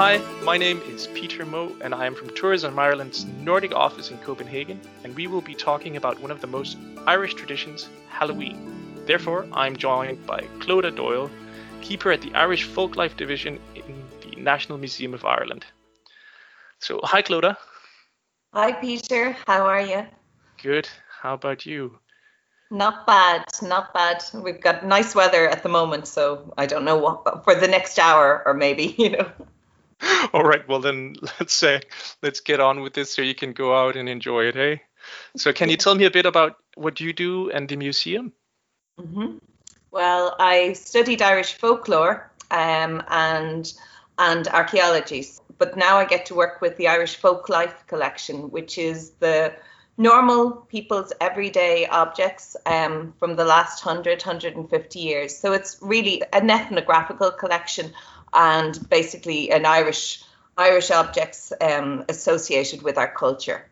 Hi, my name is Peter Moe, and I am from Tourism Ireland's Nordic office in Copenhagen, and we will be talking about one of the most Irish traditions, Halloween. Therefore, I'm joined by Clodagh Doyle, keeper at the Irish Folklife Division in the National Museum of Ireland. So, hi, Clodagh. Hi, Peter. How are you? Good. How about you? Not bad, not bad. We've got nice weather at the moment, so I don't know what for the next hour or maybe, you know. All right, well then let's say let's get on with this so you can go out and enjoy it, hey? So can you tell me a bit about what you do and the museum? Mm-hmm. Well, I studied Irish folklore um, and and archaeology, but now I get to work with the Irish Folk Life Collection, which is the normal people's everyday objects um, from the last 100, 150 years. So it's really an ethnographical collection and basically an Irish Irish objects um, associated with our culture.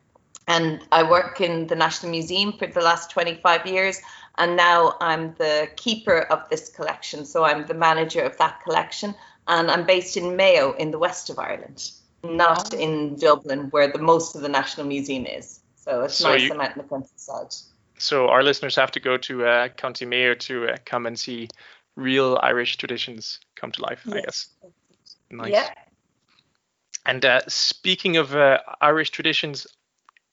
And I work in the National Museum for the last 25 years, and now I'm the keeper of this collection. So I'm the manager of that collection, and I'm based in Mayo in the west of Ireland, not in Dublin, where the most of the National Museum is. So it's so nice you, I'm out in the countryside. So our listeners have to go to uh, County Mayo to uh, come and see real Irish traditions come to life, yes. I guess. Nice. Yeah. And uh, speaking of uh, Irish traditions,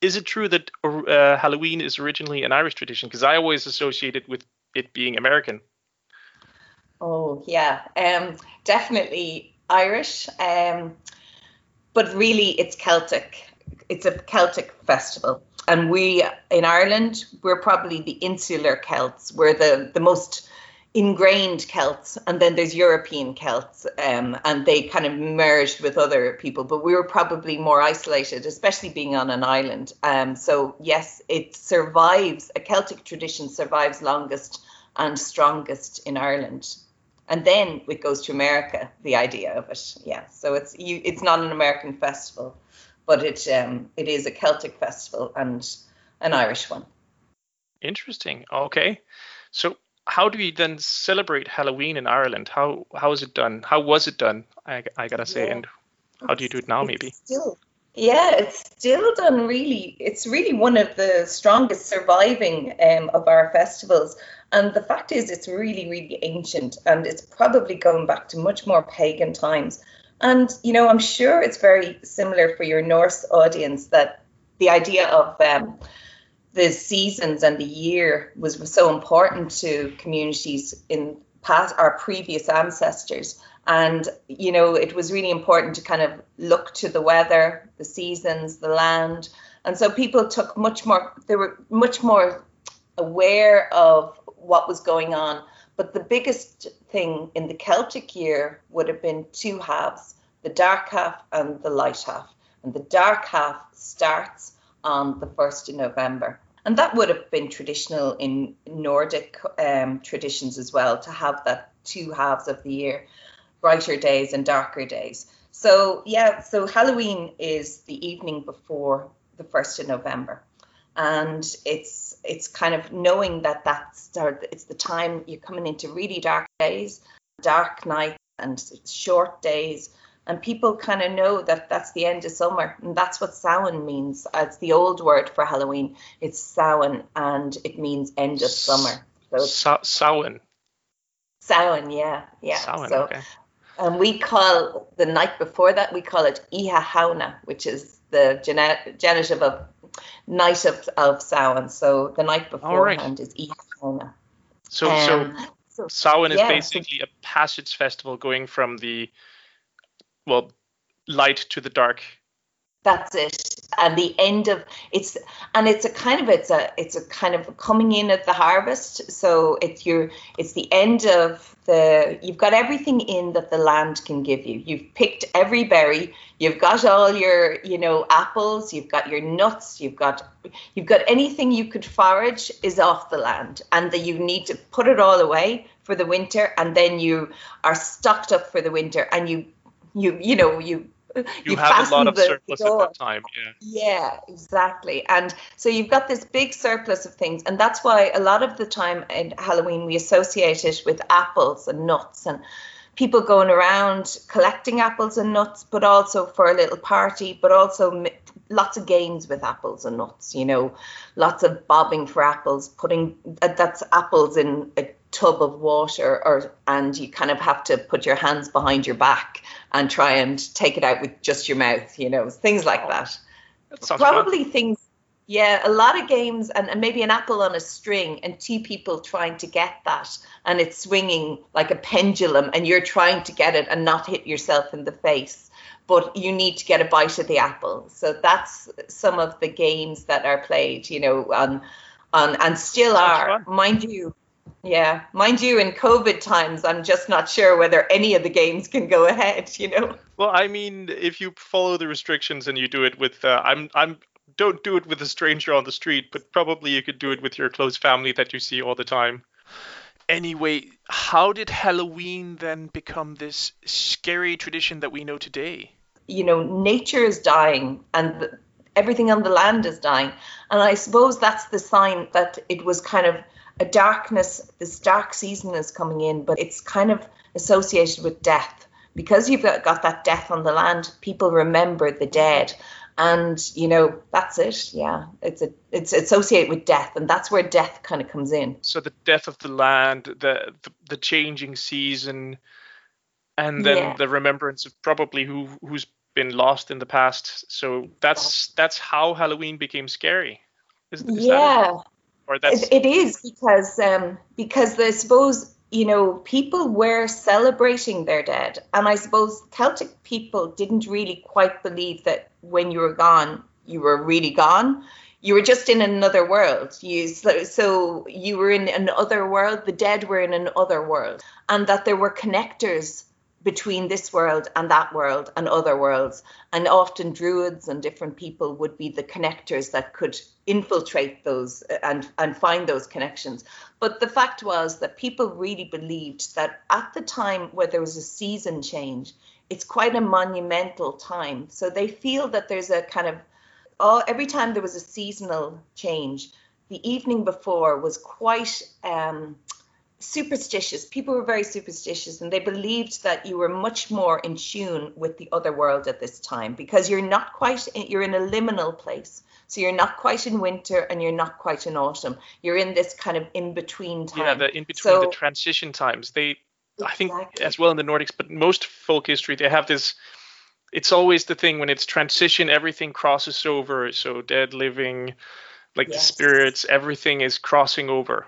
is it true that uh, Halloween is originally an Irish tradition? Because I always associate it with it being American. Oh yeah, um, definitely Irish, um, but really it's Celtic it's a Celtic festival. And we in Ireland, we're probably the insular Celts. We're the, the most ingrained Celts, and then there's European Celts, um, and they kind of merged with other people. But we were probably more isolated, especially being on an island. Um, so yes, it survives. A Celtic tradition survives longest and strongest in Ireland, and then it goes to America. The idea of it, yeah. So it's you. It's not an American festival but it um, it is a Celtic festival and an Irish one. Interesting. Okay, so how do you then celebrate Halloween in Ireland? How how is it done? How was it done? I, I gotta say, yeah. and how do you do it now? Maybe. Still, yeah, it's still done. Really, it's really one of the strongest surviving um, of our festivals. And the fact is, it's really, really ancient, and it's probably going back to much more pagan times. And, you know, I'm sure it's very similar for your Norse audience that the idea of um, the seasons and the year was, so important to communities in past our previous ancestors. And, you know, it was really important to kind of look to the weather, the seasons, the land. And so people took much more, they were much more aware of what was going on but the biggest thing in the Celtic year would have been two halves the dark half and the light half. And the dark half starts on the 1st of November. And that would have been traditional in Nordic um, traditions as well to have that two halves of the year, brighter days and darker days. So, yeah, so Halloween is the evening before the 1st of November. And it's it's kind of knowing that that's it's the time you're coming into really dark days, dark nights, and short days. And people kind of know that that's the end of summer, and that's what Samhain means. It's the old word for Halloween. It's Samhain, and it means end of summer. So Sa- Samhain. Samhain, yeah, yeah. Samhain, so, okay. And we call the night before that we call it Oíche Shamhna, which is the genitive of night of, of Samhain. So the night beforehand right. is Iha So, um, so, so Samhain is basically so, a passage festival going from the, well, light to the dark. That's it. And the end of it's and it's a kind of it's a it's a kind of coming in of the harvest. So it's your it's the end of the you've got everything in that the land can give you. You've picked every berry, you've got all your, you know, apples, you've got your nuts, you've got you've got anything you could forage is off the land and that you need to put it all away for the winter and then you are stocked up for the winter and you you you know you you, you have a lot of surplus at that time yeah yeah exactly and so you've got this big surplus of things and that's why a lot of the time in halloween we associate it with apples and nuts and people going around collecting apples and nuts, but also for a little party, but also lots of games with apples and nuts. You know, lots of bobbing for apples, putting uh, that's apples in a tub of water, or and you kind of have to put your hands behind your back and try and take it out with just your mouth. You know, things like that. that Probably fun. things yeah, a lot of games and, and, maybe an apple on a string and two people trying to get that and it's swinging like a pendulum and you're trying to get it and not hit yourself in the face. But you need to get a bite of the apple. So that's some of the games that are played, you know, on on and still are. Mind you, yeah, mind you, in COVID times, I'm just not sure whether any of the games can go ahead. You know. Well, I mean, if you follow the restrictions and you do it with, uh, I'm, I'm don't do it with a stranger on the street, but probably you could do it with your close family that you see all the time. Anyway, how did Halloween then become this scary tradition that we know today? You know, nature is dying and the, everything on the land is dying. And I suppose that's the sign that it was kind of a darkness, this dark season is coming in, but it's kind of associated with death. Because you've got, got that death on the land, people remember the dead. And you know that's it. Yeah it's a it's associated with death and that's where death kind of comes in. So the death of the land the the, the changing season and then yeah. the remembrance of probably who who's been lost in the past. So that's that's how halloween became scary. Is, is yeah. that or that's it, is because um because i suppose you know, people were celebrating their dead. And I suppose Celtic people didn't really quite believe that when you were gone, you were really gone. You were just in another world. You so, so you were in another world. The dead were in another world, and that there were connectors between this world and that world and other worlds. And often druids and different people would be the connectors that could infiltrate those and, and find those connections. But the fact was that people really believed that at the time where there was a season change, it's quite a monumental time. So they feel that there's a kind of, oh, every time there was a seasonal change, the evening before was quite um, superstitious. People were very superstitious and they believed that you were much more in tune with the other world at this time because you're not quite, in, you're in a liminal place. So you're not quite in winter and you're not quite in autumn. You're in this kind of in between time. Yeah, the in between so, the transition times. They, exactly. I think, as well in the Nordics, but most folk history, they have this. It's always the thing when it's transition, everything crosses over. So dead, living, like yes. the spirits, everything is crossing over.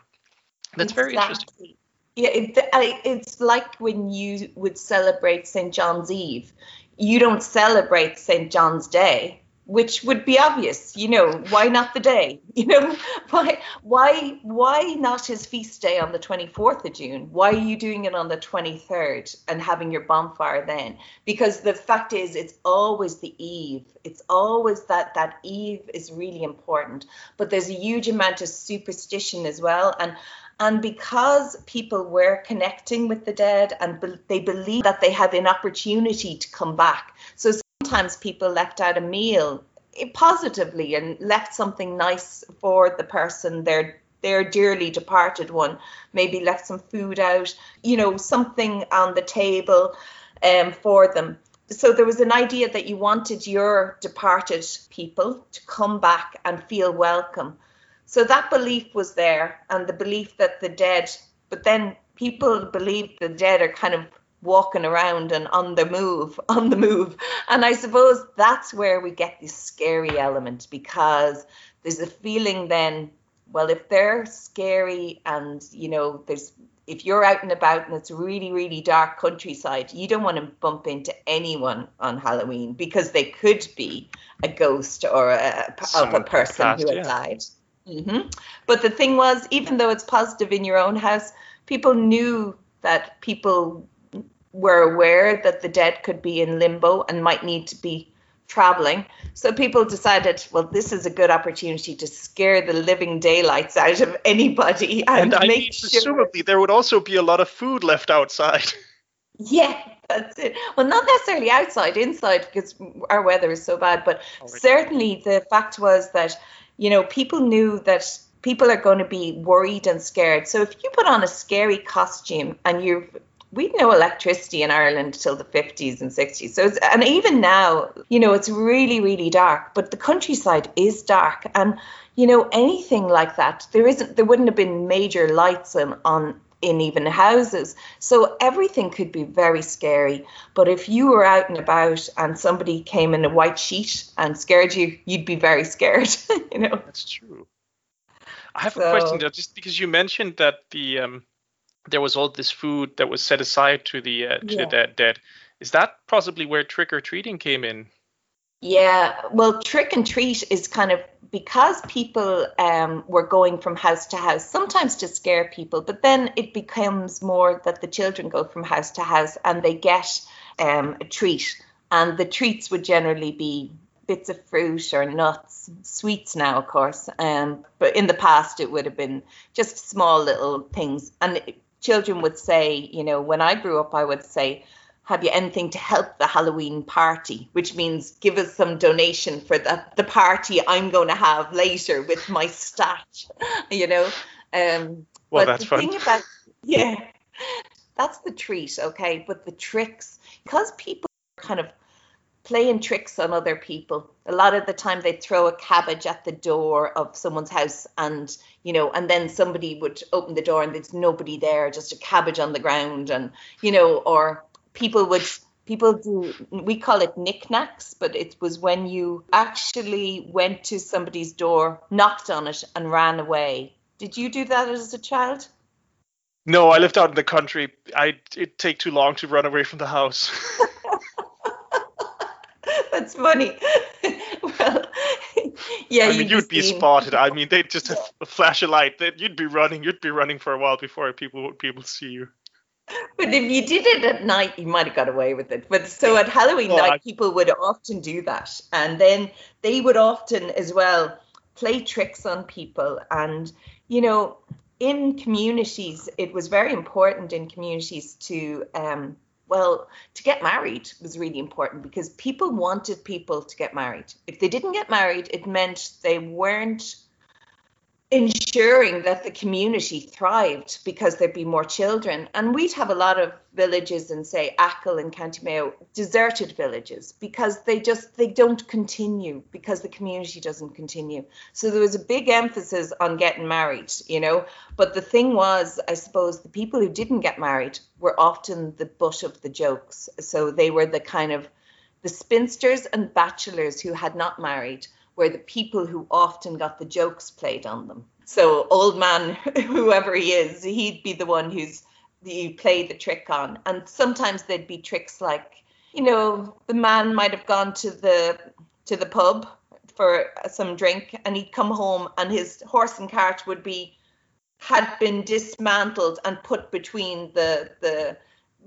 That's exactly. very interesting. Yeah, it, it's like when you would celebrate St. John's Eve. You don't celebrate St. John's Day which would be obvious you know why not the day you know why why why not his feast day on the 24th of june why are you doing it on the 23rd and having your bonfire then because the fact is it's always the eve it's always that that eve is really important but there's a huge amount of superstition as well and and because people were connecting with the dead and be- they believed that they had an opportunity to come back. So sometimes people left out a meal positively and left something nice for the person their their dearly departed one maybe left some food out you know something on the table um, for them. So there was an idea that you wanted your departed people to come back and feel welcome so that belief was there and the belief that the dead but then people believe the dead are kind of walking around and on the move, on the move. And I suppose that's where we get this scary element because there's a feeling then, well, if they're scary and, you know, there's, if you're out and about and it's really, really dark countryside, you don't want to bump into anyone on Halloween because they could be a ghost or a, of a person past, who had yeah. died. Mm-hmm. But the thing was, even though it's positive in your own house, people knew that people were aware that the dead could be in limbo and might need to be traveling. So people decided, well, this is a good opportunity to scare the living daylights out of anybody and, and make sure. Presumably, there would also be a lot of food left outside. Yeah, that's it. Well, not necessarily outside, inside, because our weather is so bad. But oh, certainly, the fact was that you know people knew that people are going to be worried and scared. So if you put on a scary costume and you've we'd no electricity in Ireland till the 50s and 60s. So, it's, and even now, you know, it's really, really dark, but the countryside is dark. And, you know, anything like that, there isn't, there wouldn't have been major lights on, on in even houses. So everything could be very scary. But if you were out and about and somebody came in a white sheet and scared you, you'd be very scared, you know. That's true. I have so, a question though, just because you mentioned that the um, there was all this food that was set aside to the uh, to yeah. the dead. Is that possibly where trick or treating came in? Yeah, well, trick and treat is kind of because people um, were going from house to house, sometimes to scare people, but then it becomes more that the children go from house to house and they get um, a treat. And the treats would generally be bits of fruit or nuts, sweets now, of course. Um, but in the past, it would have been just small little things. And children would say, you know, when I grew up, I would say, have you anything to help the Halloween party? Which means give us some donation for the, the party I'm going to have later with my stash, you know. Um, well, that's the fun. Thing about, yeah, that's the treat, okay. But the tricks, because people kind of playing tricks on other people. A lot of the time they'd throw a cabbage at the door of someone's house and, you know, and then somebody would open the door and there's nobody there, just a cabbage on the ground and, you know, or people would people do we call it knickknacks but it was when you actually went to somebody's door knocked on it and ran away did you do that as a child no i lived out in the country i it take too long to run away from the house That's funny. well, yeah. I mean, you'd be seen... spotted. I mean, they'd just a flash of light. That you'd be running. You'd be running for a while before people would be able to see you. But if you did it at night, you might have got away with it. But so at Halloween well, night, I... people would often do that, and then they would often as well play tricks on people. And you know, in communities, it was very important in communities to um, well, to get married was really important because people wanted people to get married. If they didn't get married, it meant they weren't ensuring that the community thrived because there'd be more children. And we'd have a lot of villages in say Achill and County Mayo, deserted villages because they just they don't continue because the community doesn't continue. So there was a big emphasis on getting married, you know. But the thing was, I suppose the people who didn't get married were often the butt of the jokes. So they were the kind of the spinsters and bachelors who had not married were the people who often got the jokes played on them. So old man, whoever he is, he'd be the one who's you play the trick on. And sometimes there'd be tricks like, you know, the man might have gone to the to the pub for some drink and he'd come home and his horse and cart would be had been dismantled and put between the the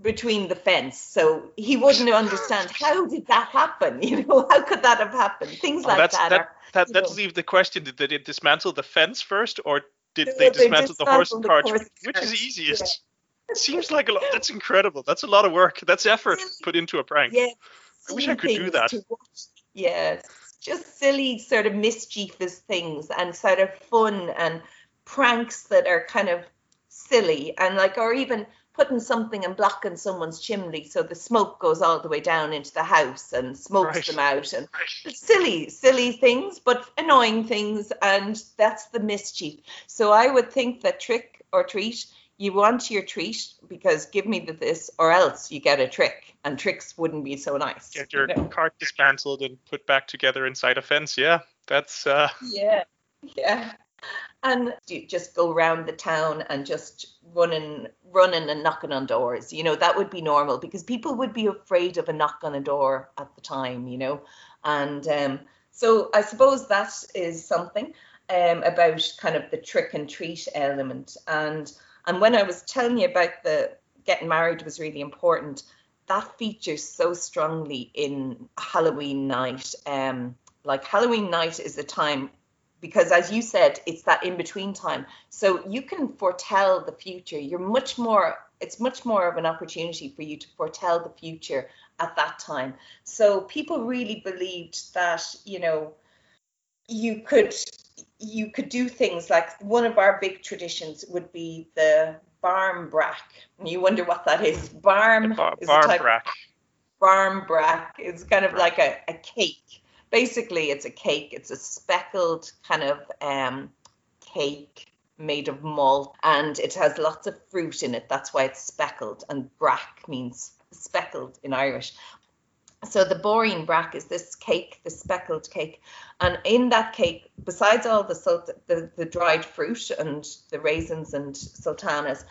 between the fence. So he wouldn't understand how did that happen? You know, how could that have happened? Things oh, like that's, that. that, are, that let's leave the question: Did they dismantle the fence first, or did they, they dismantle the horse cart? Which is easiest? Yeah. It seems like a lot. That's incredible. That's a lot of work. That's effort put into a prank. Yeah. I wish I could do that. Yes, just silly sort of mischievous things and sort of fun and pranks that are kind of silly and like or even putting something and blocking someone's chimney so the smoke goes all the way down into the house and smokes right. them out and right. silly silly things but annoying things and that's the mischief so i would think that trick or treat you want your treat because give me the this or else you get a trick and tricks wouldn't be so nice get your you know? cart dismantled and put back together inside a fence yeah that's uh yeah yeah and you just go around the town and just running running and knocking on doors you know that would be normal because people would be afraid of a knock on a door at the time you know? And um, so i suppose that is something um, about kind of the trick and treat element. And and when i was telling you about the getting married was really important that features so strongly in halloween night. Um, like halloween night is the time because as you said it's that in between time so you can foretell the future you're much more it's much more of an opportunity for you to foretell the future at that time so people really believed that you know you could you could do things like one of our big traditions would be the barmbrack. And you wonder what that is. Barm Bar- is a type barmbrack. barmbrack. is kind of like a, a cake. Basically, it's a cake. It's a speckled kind of um, cake made of malt, and it has lots of fruit in it. That's why it's speckled. And brack means speckled in Irish. So the boring brack is this cake, the speckled cake, and in that cake, besides all the sult- the, the dried fruit and the raisins and sultanas,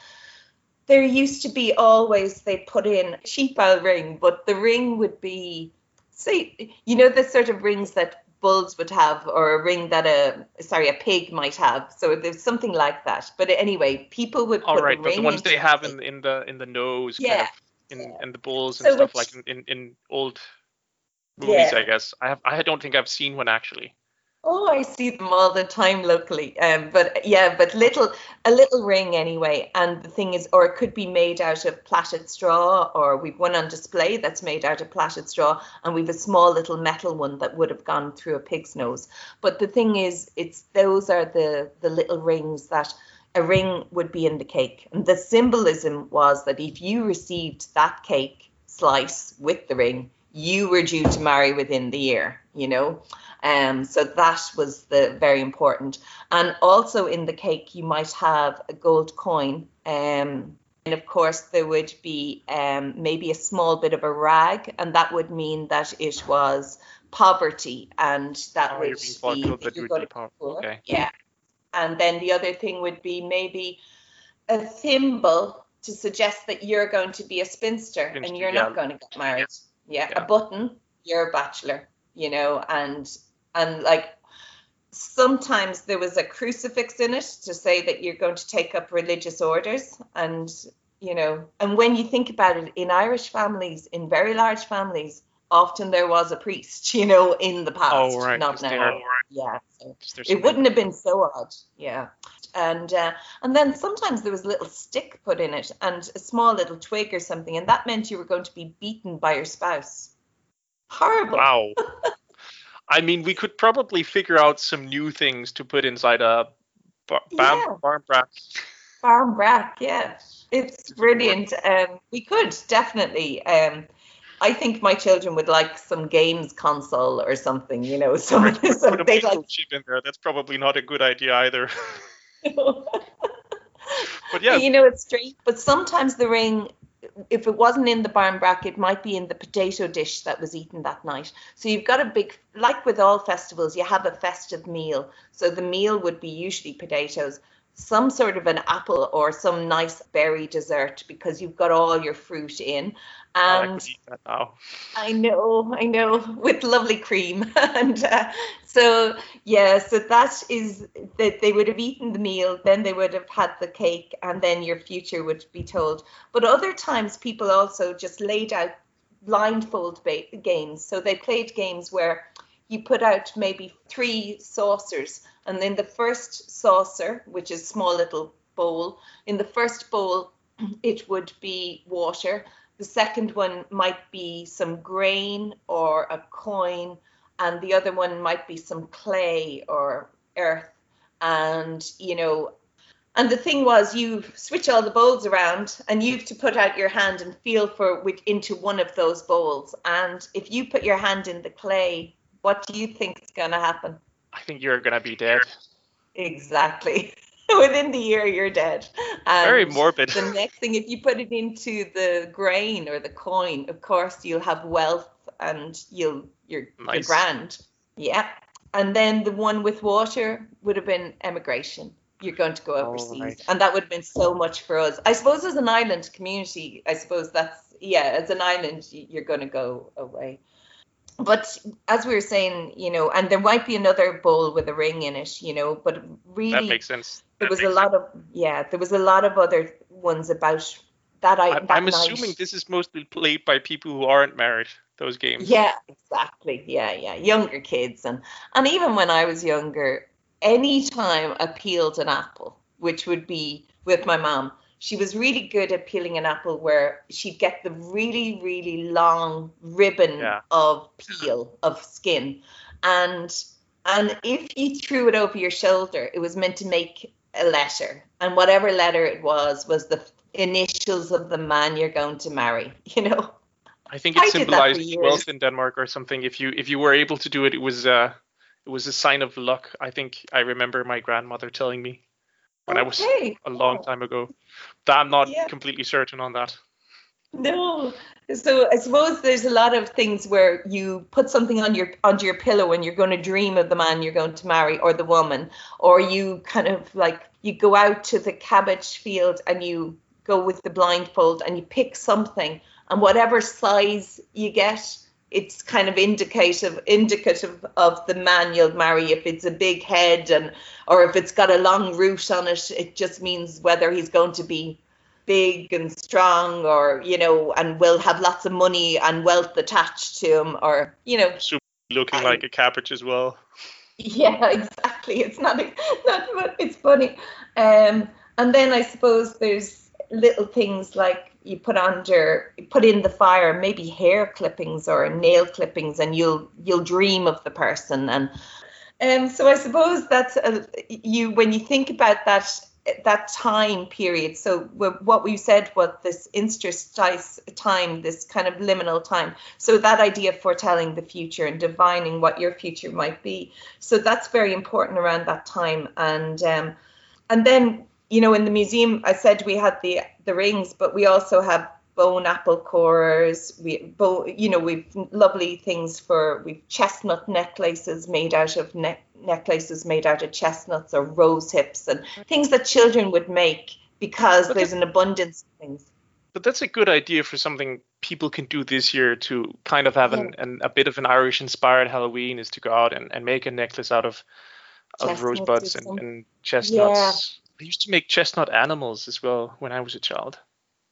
there used to be always they put in sheep owl ring, but the ring would be say you know the sort of rings that bulls would have or a ring that a sorry a pig might have so there's something like that but anyway people would All put right, but the ones they have in in the in the nose, Yeah, kind of, in, yeah. and the bulls and So stuff which- like in, in, in old movies. Yeah. I guess I have. I don't think I've seen one actually. Oh, I see them all the time locally. Um, but yeah, but little a little ring anyway. And the thing is, or it could be made out of plaited straw, or we've one on display that's made out of plaited straw, and we've a small little metal one that would have gone through a pig's nose. But the thing is, it's those are the the little rings that a ring would be in the cake. And the symbolism was that if you received that cake slice with the ring, you were due to marry within the year, you know. Um, so that was the very important. And also in the cake, you might have a gold coin. Um, and of course, there would be um, maybe a small bit of a rag, and that would mean that it was poverty, and that Oh, would you're being thought be, that you're would be poor. Okay. Yeah. And then the other thing would be maybe a thimble to suggest that you're going to be a spinster and you're yeah. not going to get married. Yeah. Yeah. A button, you're a bachelor, you know, and and like sometimes there was a crucifix in it to say that you're going to take up religious orders. And you know and when you think about it in irish families in very large families often there was a priest you know in the past Oh right. not now. there- yeah so it wouldn't have been so odd yeah. And uh, and then sometimes there was a little stick put in it and a small little twig or something and that meant you were going to be beaten by your spouse. Horrible. Wow. I mean, we could probably figure out some new things to put inside a bar, bam, Yeah. barn brack. farm brack yeah it's brilliant um we could definitely um I think my children would like some games console or something, you know, some, some Put a they like in there. That's probably not a good idea either. But yeah, you know it's strange but sometimes the ring if it wasn't in the barmbrack it might be in the potato dish that was eaten that night so you've got a big like with all festivals you have a festive meal so the meal would be usually potatoes some sort of an apple or some nice berry dessert because you've got all your fruit in Oh, I and could eat that now. I know, I know, with lovely cream. and uh, so, yeah, so that is that they would have eaten the meal, then they would have had the cake, and then your future would be told. But other times, people also just laid out blindfold ba- games. So they played games where you put out maybe three saucers, and then the first saucer, which is small little bowl, in the first bowl, it would be water. The second one might be some grain or a coin, and the other one might be some clay or earth. And, you know, and the thing was, you switch all the bowls around and you have to put out your hand and feel for which into one of those bowls. And if you put your hand in the clay, what do you think is going to happen? I think you're gonna be dead. Exactly. Within the year, you're dead. And Very morbid. the next thing, if you put it into the grain or the coin, of course you'll have wealth and you'll you're, you're grand. Yeah. And then the one with water would have been emigration. You're going to go Oh, overseas, right. and that would have been so much for us. I suppose as an island community, I suppose that's yeah. As an island, you're going to go away. But as we were saying, you know, and there might be another bowl with a ring in it, you know, but really That makes sense. there was a lot of yeah there was a lot of other ones about that i I'm, that I'm assuming this is mostly played by people who aren't married. Those games. yeah exactly yeah yeah younger kids and and even when i was younger anytime i peeled an apple which would be with my mom she was really good at peeling an apple where she'd get the really really long ribbon Yeah. of peel of skin and And if you threw it over your shoulder, it was meant to make a letter. And whatever letter it was, was the initials of the man you're going to marry, you know? I think it I symbolized wealth in Denmark or something. If you if you were able to do it, it was uh it was a sign of luck. I think I remember my grandmother telling me when okay. I was a long time ago. That I'm not yeah. completely certain on that. No. So I suppose there's a lot of things where you put something on your onto your pillow and you're going to dream of the man you're going to marry or the woman, or you kind of like you go out to the cabbage field and you go with the blindfold and you pick something and whatever size you get it's kind of indicative indicative of the man you'll marry. If it's a big head and or if it's got a long root on it it just means whether he's going to be big and strong or you know and will have lots of money and wealth attached to him or you know. Super looking like a cabbage as well. Yeah exactly. It's not not it's funny. Um and then i suppose there's little things like you put under put in the fire maybe hair clippings or nail clippings and you'll you'll dream of the person and um, so I suppose that's a, you when you think about that that time period. So what we said was this interstice time, this kind of liminal time. So that idea of foretelling the future and divining what your future might be. So that's very important around that time. And um, and then you know, in the museum, I said we had the the rings, but we also have bone apple cores. We, bone, you know, we've lovely things for we've chestnut necklaces made out of ne- necklaces made out of chestnuts or rose hips and things that children would make because but there's an abundance of things. But that's a good idea for something people can do this year to kind of have an, an a bit of an Irish inspired Halloween is to go out and, and make a necklace out of of rosebuds and, and chestnuts. I used to make chestnut animals as well when I was a child.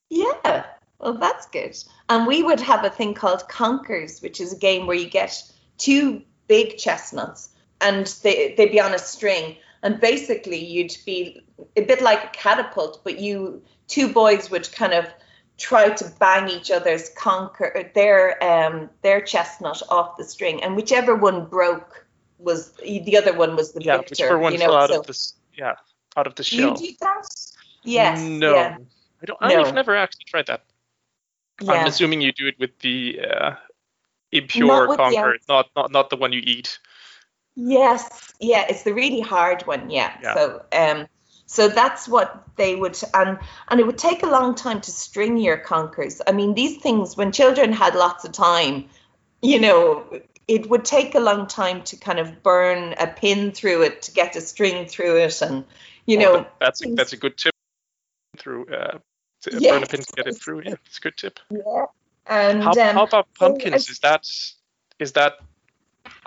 Yeah, well, that's good. And we would have a thing called Conkers, which is a game where you get two big chestnuts and they, they'd be on a string. And basically, you'd be a bit like a catapult, but you two boys would kind of try to bang each other's conker their um their chestnut off the string, and whichever one broke was the other one was the yeah, victor. whichever one you know? fell out so, of the yeah out of the shell. You did that? Yes. No. Yeah. I don't. No. I've never actually tried that. Yeah. I'm assuming you do it with the uh, impure conker, not not not the one you eat. Yes. Yeah, it's the really hard one. Yeah. yeah. So um, so that's what they would and and it would take a long time to string your conkers. I mean, these things when children had lots of time, you know, it would take a long time to kind of burn a pin through it to get a string through it and you know that's a, that's a good tip through uh, to yes. burn a pin to get it through. Yeah it's a good tip. Yeah and how, um, how about pumpkins? So is that is that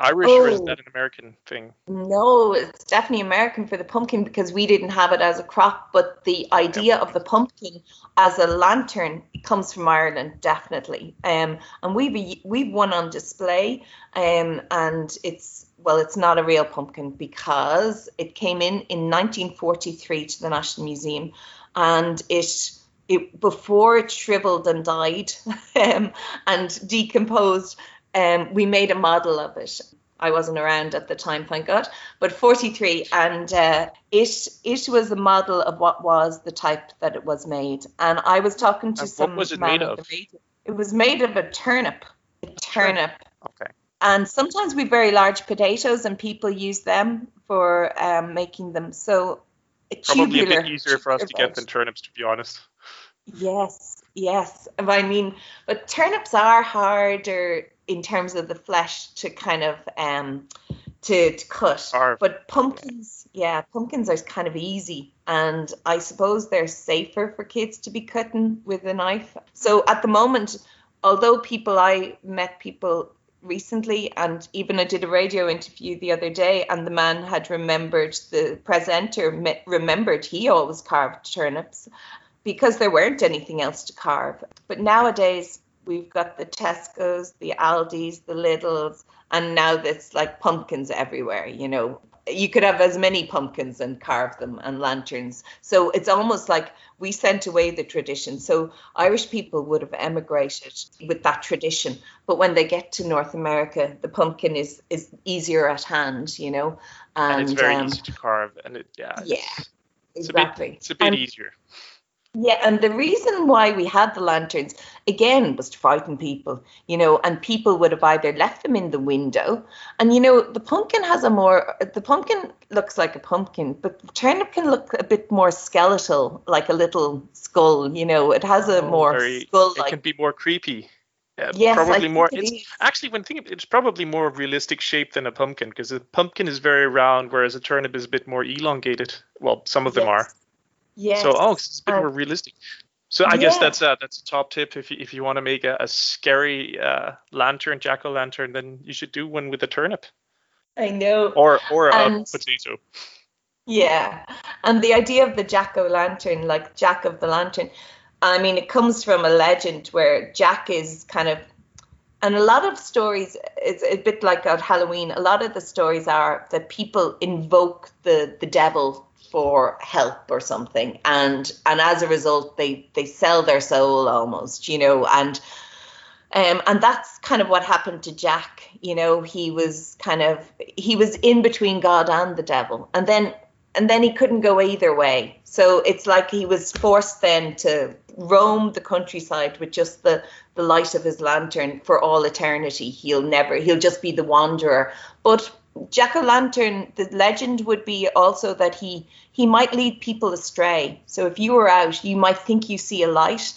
Irish oh, or is oh. that an American thing? No, it's definitely American for the pumpkin because we didn't have it as a crop. But the idea of the pumpkin as a lantern comes from Ireland, definitely. Um, and we've we've one on display, um, and it's well, it's not a real pumpkin because it came in in 1943 to the National Museum, and it it before it shriveled and died um, and decomposed. Um, we made a model of it. I wasn't around at the time, thank God. But 43, and uh, it it was a model of what was the type that it was made. And I was talking to and some. What was it made of? It was made of a turnip. A turnip. Okay. And sometimes we very large potatoes, and people use them for um, making them. So probably a bit easier for us to get than turnips, to be honest. Yes, yes. I mean, but turnips are harder in terms of the flesh to kind of um to, to cut. But pumpkins, yeah, pumpkins are kind of easy, and I suppose they're safer for kids to be cutting with a knife. So at the moment, although people I met people recently and even I did a radio interview the other day and the man had remembered the presenter remembered he always carved turnips because there weren't anything else to carve but nowadays we've got the Tesco's the Aldi's the Lidl's and now there's like pumpkins everywhere you know you could have as many pumpkins and carve them and lanterns. So it's almost like we sent away the tradition. So Irish people would have emigrated with that tradition, but when they get to North America, the pumpkin is is easier at hand, you know. And, and it's very um, easy to carve, and it yeah. Yeah. It's exactly. A bit, it's a bit and, easier. Yeah, and the reason why we had the lanterns again was to frighten people, you know, and people would have either left them in the window. And you know, the pumpkin has a more the pumpkin looks like a pumpkin, but the turnip can look a bit more skeletal, like a little skull, you know. It has a oh, more skull It can be more creepy. Yeah, yes, probably more. It's it actually when thinking, it's probably more realistic shape than a pumpkin because a pumpkin is very round, whereas a turnip is a bit more elongated. Well, some of them yes. are. Yes. So oh, it's a bit um, more realistic. So I yeah. guess that's a that's a top tip if you, if you want to make a, a scary uh, lantern, jack o' lantern, then you should do one with a turnip. I know. Or or and, a potato. Yeah, and the idea of the jack o' lantern, like Jack of the Lantern, I mean, it comes from a legend where Jack is kind of, and a lot of stories, it's a bit like at Halloween. A lot of the stories are that people invoke the the devil for help or something and and as a result they they sell their soul almost you know and um, and that's kind of what happened to Jack. You know, he was kind of he was in between God and the devil, and then and then he couldn't go either way. So it's like he was forced then to roam the countryside with just the the light of his lantern for all eternity. He'll never he'll just be the wanderer. But Jack o' Lantern, the legend would be also that he he might lead people astray. So if you were out, you might think you see a light,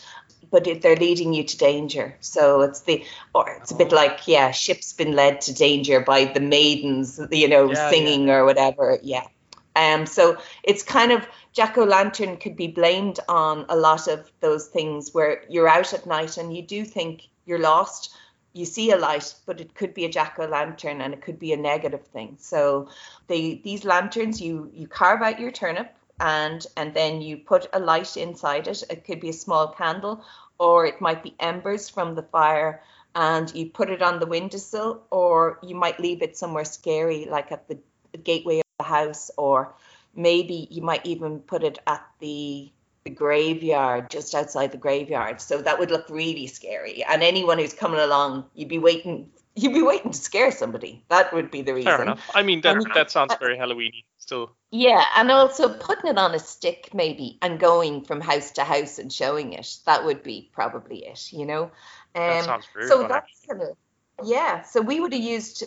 but they're leading you to danger. So it's the or it's a bit oh. like yeah, ship's been led to danger by the maidens, you know, yeah, singing yeah. or whatever. Yeah. Um. So it's kind of Jack o' Lantern could be blamed on a lot of those things where you're out at night and you do think you're lost you see a light, but it could be a jack o' lantern and it could be a negative thing. So they these lanterns, you you carve out your turnip and and then you put a light inside it. It could be a small candle or it might be embers from the fire and you put it on the windowsill or you might leave it somewhere scary like at the gateway the house or maybe you might even put it at the the graveyard just outside the graveyard. So that would look really scary. And anyone who's coming along you'd be waiting you'd be waiting to scare somebody. That would be the reason. fair enough. I mean that, that sounds very halloweeny still. Yeah and also putting it on a stick maybe and going from house to house and showing it that would be probably it you know? Um that sounds very so that's kind of yeah so we would have used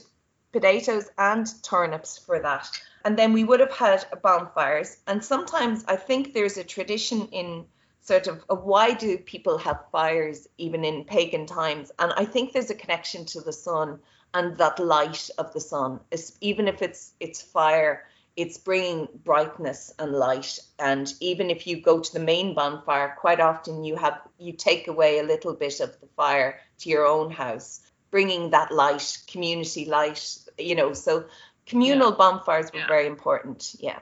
potatoes and turnips for that and then we would have had bonfires. And sometimes I think there's a tradition in sort of, why do people have fires even in pagan times? And I think there's a connection to the sun and that light of the sun. It's, even if it's it's fire, it's bringing brightness and light. And even if you go to the main bonfire, quite often you have you take away a little bit of the fire to your own house, bringing that light, community light. You know, so communal yeah. bonfires were yeah. very important. Yeah.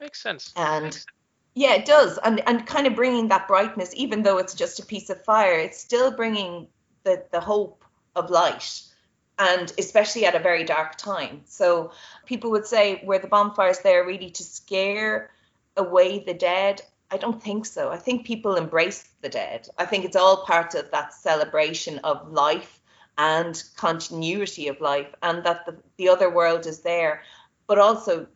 Makes sense. And Makes sense. yeah, it does. And and kind of bringing that brightness, even though it's just a piece of fire, it's still bringing the the hope of light. And especially at a very dark time. So people would say, were the bonfires there really to scare away the dead? I don't think so. I think people embrace the dead. I think it's all part of that celebration of life and continuity of life and that the, the other world is there. But also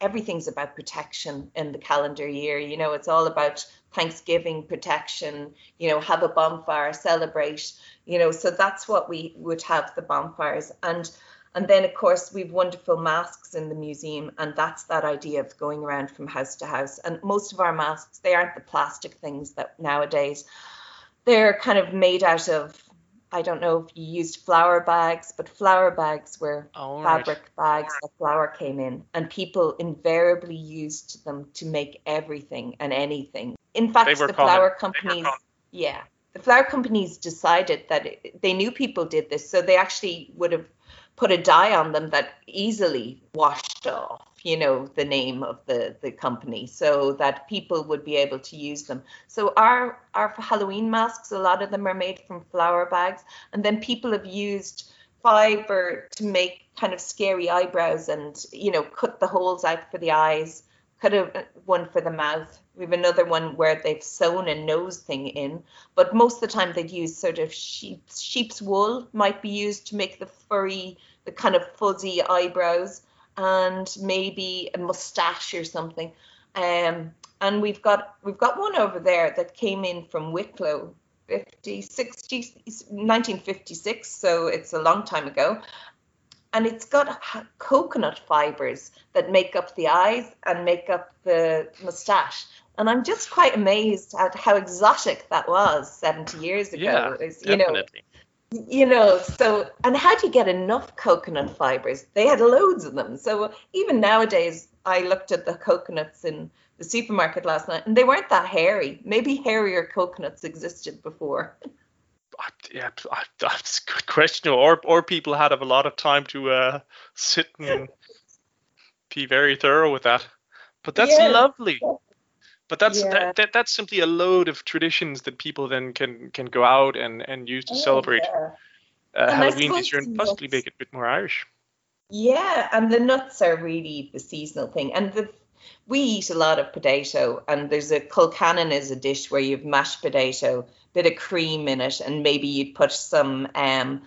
everything's about protection in the calendar year. You know it's all about thanksgiving protection you know have a bonfire celebrate you know. So that's what we would have the bonfires. And and then of course we've wonderful masks in the museum and that's that idea of going around from house to house. And most of our masks they aren't the plastic things that nowadays they're kind of made out of I don't know if you used flour bags, but flour bags were oh, fabric right. bags that flour came in, and people invariably used them to make everything and anything. In fact, the flour companies, yeah, the flour companies decided that it, they knew people did this, so they actually would have put a dye on them that easily washed off you know the name of the the company so that people would be able to use them. So our our halloween masks a lot of them are made from flour bags and then people have used fiber to make kind of scary eyebrows and you know cut the holes out for the eyes cut a one for the mouth. We have another one where they've sewn a nose thing in but most of the time they'd use sort of sheep's sheep's wool might be used to make the furry the kind of fuzzy eyebrows and maybe a mustache or something um, and we've got we've got one over there that came in from Wicklow 50, 60, 1956, so it's a long time ago. And it's got coconut fibers that make up the eyes and make up the mustache. And I'm just quite amazed at how exotic that was 70 years ago. Yeah, It's, definitely. Know, you know, so and how do you get enough coconut fibers? They had loads of them. So even nowadays, I looked at the coconuts in the supermarket last night, and they weren't that hairy. Maybe hairier coconuts existed before. yeah, that's a good question. Or or people had have a lot of time to uh, sit and be very thorough with that. But that's Yeah. lovely. But that's Yeah. that, that that's simply a load of traditions that people then can can go out and and use to celebrate Yeah. uh, Halloween this year and possibly nuts- make it a bit more Irish. Yeah, and the nuts are really the seasonal thing. And the we eat a lot of potato, and there's a colcannon is a dish where you've mashed potato, bit of cream in it, and maybe you'd put some um,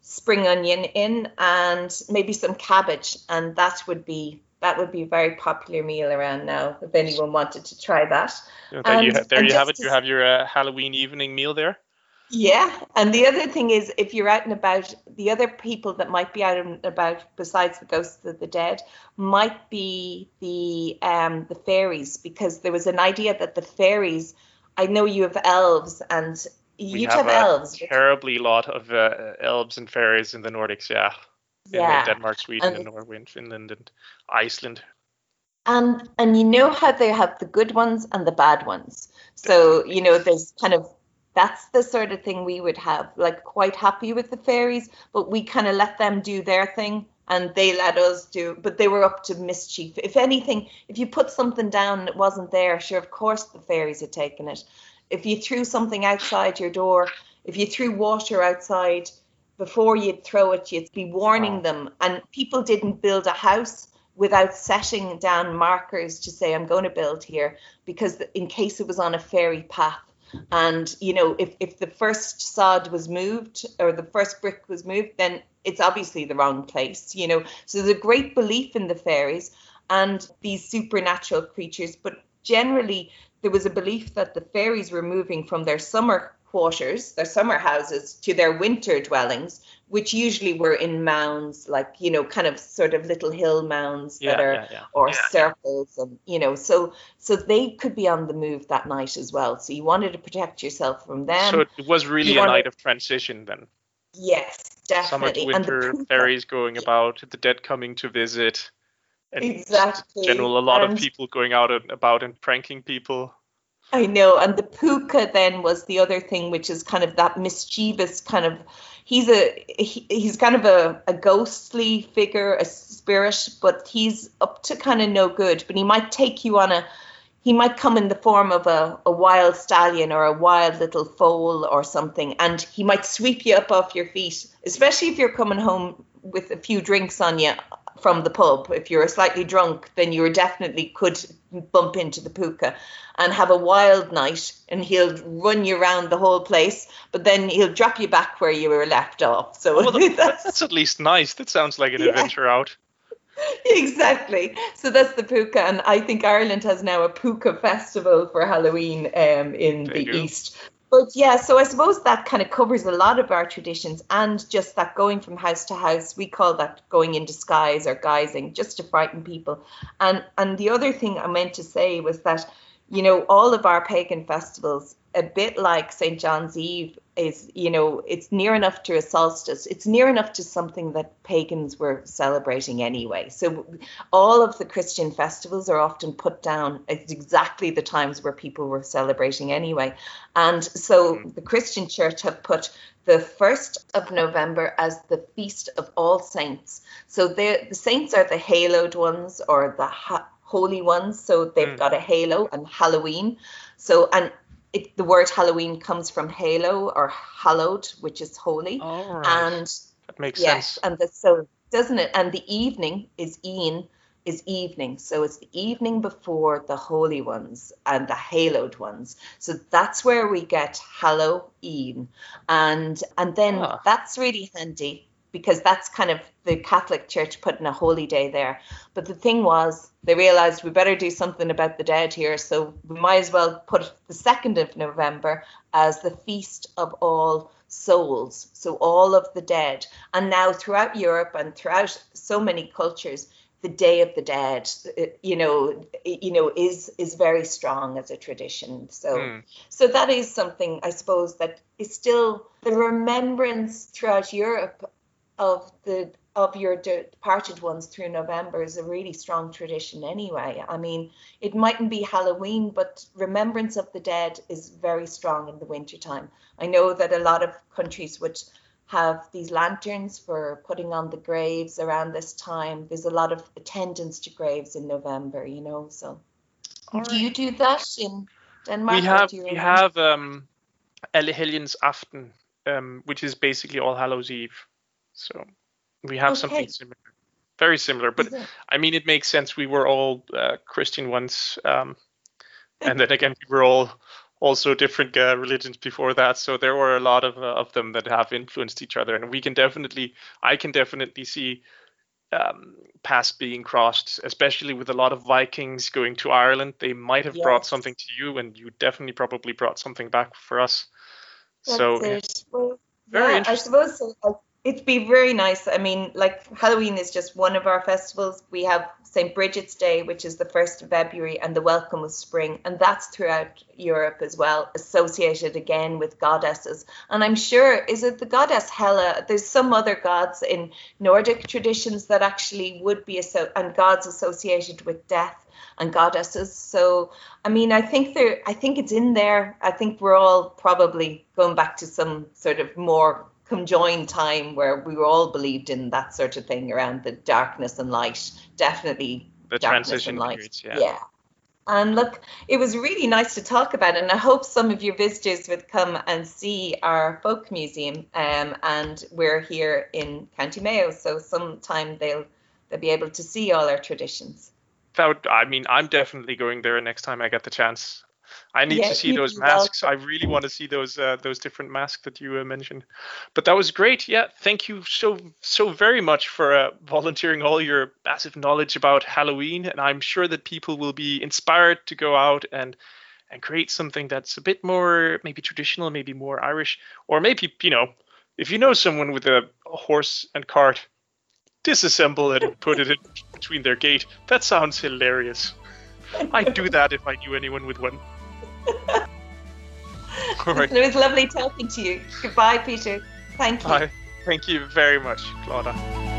spring onion in, and maybe some cabbage, and that would be that would be a very popular meal around now. If anyone wanted to try that. So there you, And- ha- there you have it. You have your uh, Halloween evening meal there. Yeah, and the other thing is, if you're out and about, the other people that might be out and about besides the ghosts of the dead might be the um the fairies, because there was an idea that the fairies. I know you have elves, and you have have, a elves. terribly lot of uh, elves and fairies in the Nordics. Yeah, in yeah, Denmark, Sweden, And- and Norway, and Finland, and Iceland. and and you know how they have the good ones and the bad ones. So you know, there's kind of that's the sort of thing we would have. Like quite happy with the fairies, but we kind of let them do their thing and they let us do. But they were up to mischief. If anything, if you put something down and it wasn't there, sure, of course the fairies had taken it. If you threw something outside your door, if you threw water outside. Before you'd throw it, you'd be warning Wow. them. And people didn't build a house without setting down markers to say I'm going to build here because in case it was on a fairy path and you know if, if the first sod was moved or the first brick was moved then it's obviously the wrong place you know so there's a great belief in the fairies and these supernatural creatures but generally there was a belief that the fairies were moving from their summer quarters their summer houses to their winter dwellings which usually were in mounds like you know kind of sort of little hill mounds Yeah, that are yeah, yeah. or Yeah. circles and you know so so they could be on the move that night as well so you wanted to protect yourself from them so it was really you a wanna- night of transition then. yes Summer to definitely and the winter, fairies going about, the dead coming to visit, and exactly general a lot of people going out and about and pranking people. I know, and the puka then was the other thing, which is kind of that mischievous kind of. He's a he, he's kind of a, a ghostly figure, a spirit, but he's up to kind of no good. But he might take you on a. He might come in the form of a, a wild stallion or a wild little foal or something, and he might sweep you up off your feet, especially if you're coming home with a few drinks on you from the pub. If you're slightly drunk, then you definitely could bump into the puka and have a wild night and he'll run you around the whole place but then he'll drop you back where you were left off so Well, that's that's at least nice. That sounds like an Yeah. adventure out. exactly so that's the puka and i think ireland has now a puka festival for halloween um, in the east but yeah so i suppose that kind of covers a lot of our traditions and just that going from house to house we call that going in disguise or guising just to frighten people. And and the other thing i meant to say was that you know all of our pagan festivals a bit like st john's eve is you know it's near enough to a solstice. It's near enough to something that pagans were celebrating anyway. So all of the christian festivals are often put down at exactly the times where people were celebrating anyway. And so the christian church have put the 1st of november as the feast of all saints. So the the saints are the haloed ones or the ha- holy ones. So they've Mm. got a halo and halloween. So and it, the word Halloween comes from halo or hallowed, which is holy. Right. And That makes yes, sense. and the, so doesn't it? And the evening is Ian is evening. So it's the evening before the holy ones and the haloed ones. So that's where we get Halloween. And and then Ah. that's really handy because that's kind of the Catholic Church putting a holy day there. But the thing was they realized we better do something about the dead here. So we might as well put the second of November as the feast of all souls. So all of the dead. And now throughout Europe and throughout so many cultures, the Day of the Dead, you know, you know, is is very strong as a tradition. So, Hmm. so that is something I suppose that is still the remembrance throughout Europe of the of your departed ones through November is a really strong tradition anyway. I mean, it mightn't be Halloween, but remembrance of the dead is very strong in the wintertime. I know that a lot of countries would have these lanterns for putting on the graves around this time. There's a lot of attendance to graves in November, you know. So, All do you do that in Denmark? we have do you we have um Allehelgens aften um which is basically all hallows eve so we have something similar very similar but i mean it makes sense we were all uh, christian once um and then again we were all also different uh, religions before that so there were a lot of, uh, of them that have influenced each other and we can definitely i can definitely see um, paths being crossed, especially with a lot of Vikings going to Ireland. They might have brought something to you, and you definitely probably brought something back for us. That's so it. Well, very yeah, I suppose so. It'd be very nice. I mean, like Halloween is just one of our festivals. We have St. Bridget's Day, which is the 1st of February, and the Welcome of Spring. And that's throughout Europe as well, associated again with goddesses. And I'm sure, is it the goddess Hela? There's some other gods in Nordic traditions that actually would be, asso- and gods associated with death and goddesses. So, I mean, I think there, I think it's in there. I think we're all probably going back to some sort of more conjoined time where we were all believed in that sort of thing around the darkness and light. Definitely the darkness transition and light. periods, yeah. Yeah. And look, it was really nice to talk about it. And I hope some of your visitors would come and see our folk museum. Um, and we're here in County Mayo, so sometime they'll they'll be able to see all our traditions. That would, I mean, I'm definitely going there next time I get the chance. I need Yeah, to see those masks. I really want to see those uh, those different masks that you uh, mentioned. But that was great. Yeah, thank you so so very much for uh, volunteering all your massive knowledge about Halloween, and I'm sure that people will be inspired to go out and and create something that's a bit more maybe traditional, maybe more Irish, or maybe you know, if you know someone with a, a horse and cart, disassemble it and put it in between their gate. That sounds hilarious. I'd do that if I knew anyone with one. Right. It was lovely talking to you. Goodbye, Peter. Thank you. Bye. Thank you very much, Claudia.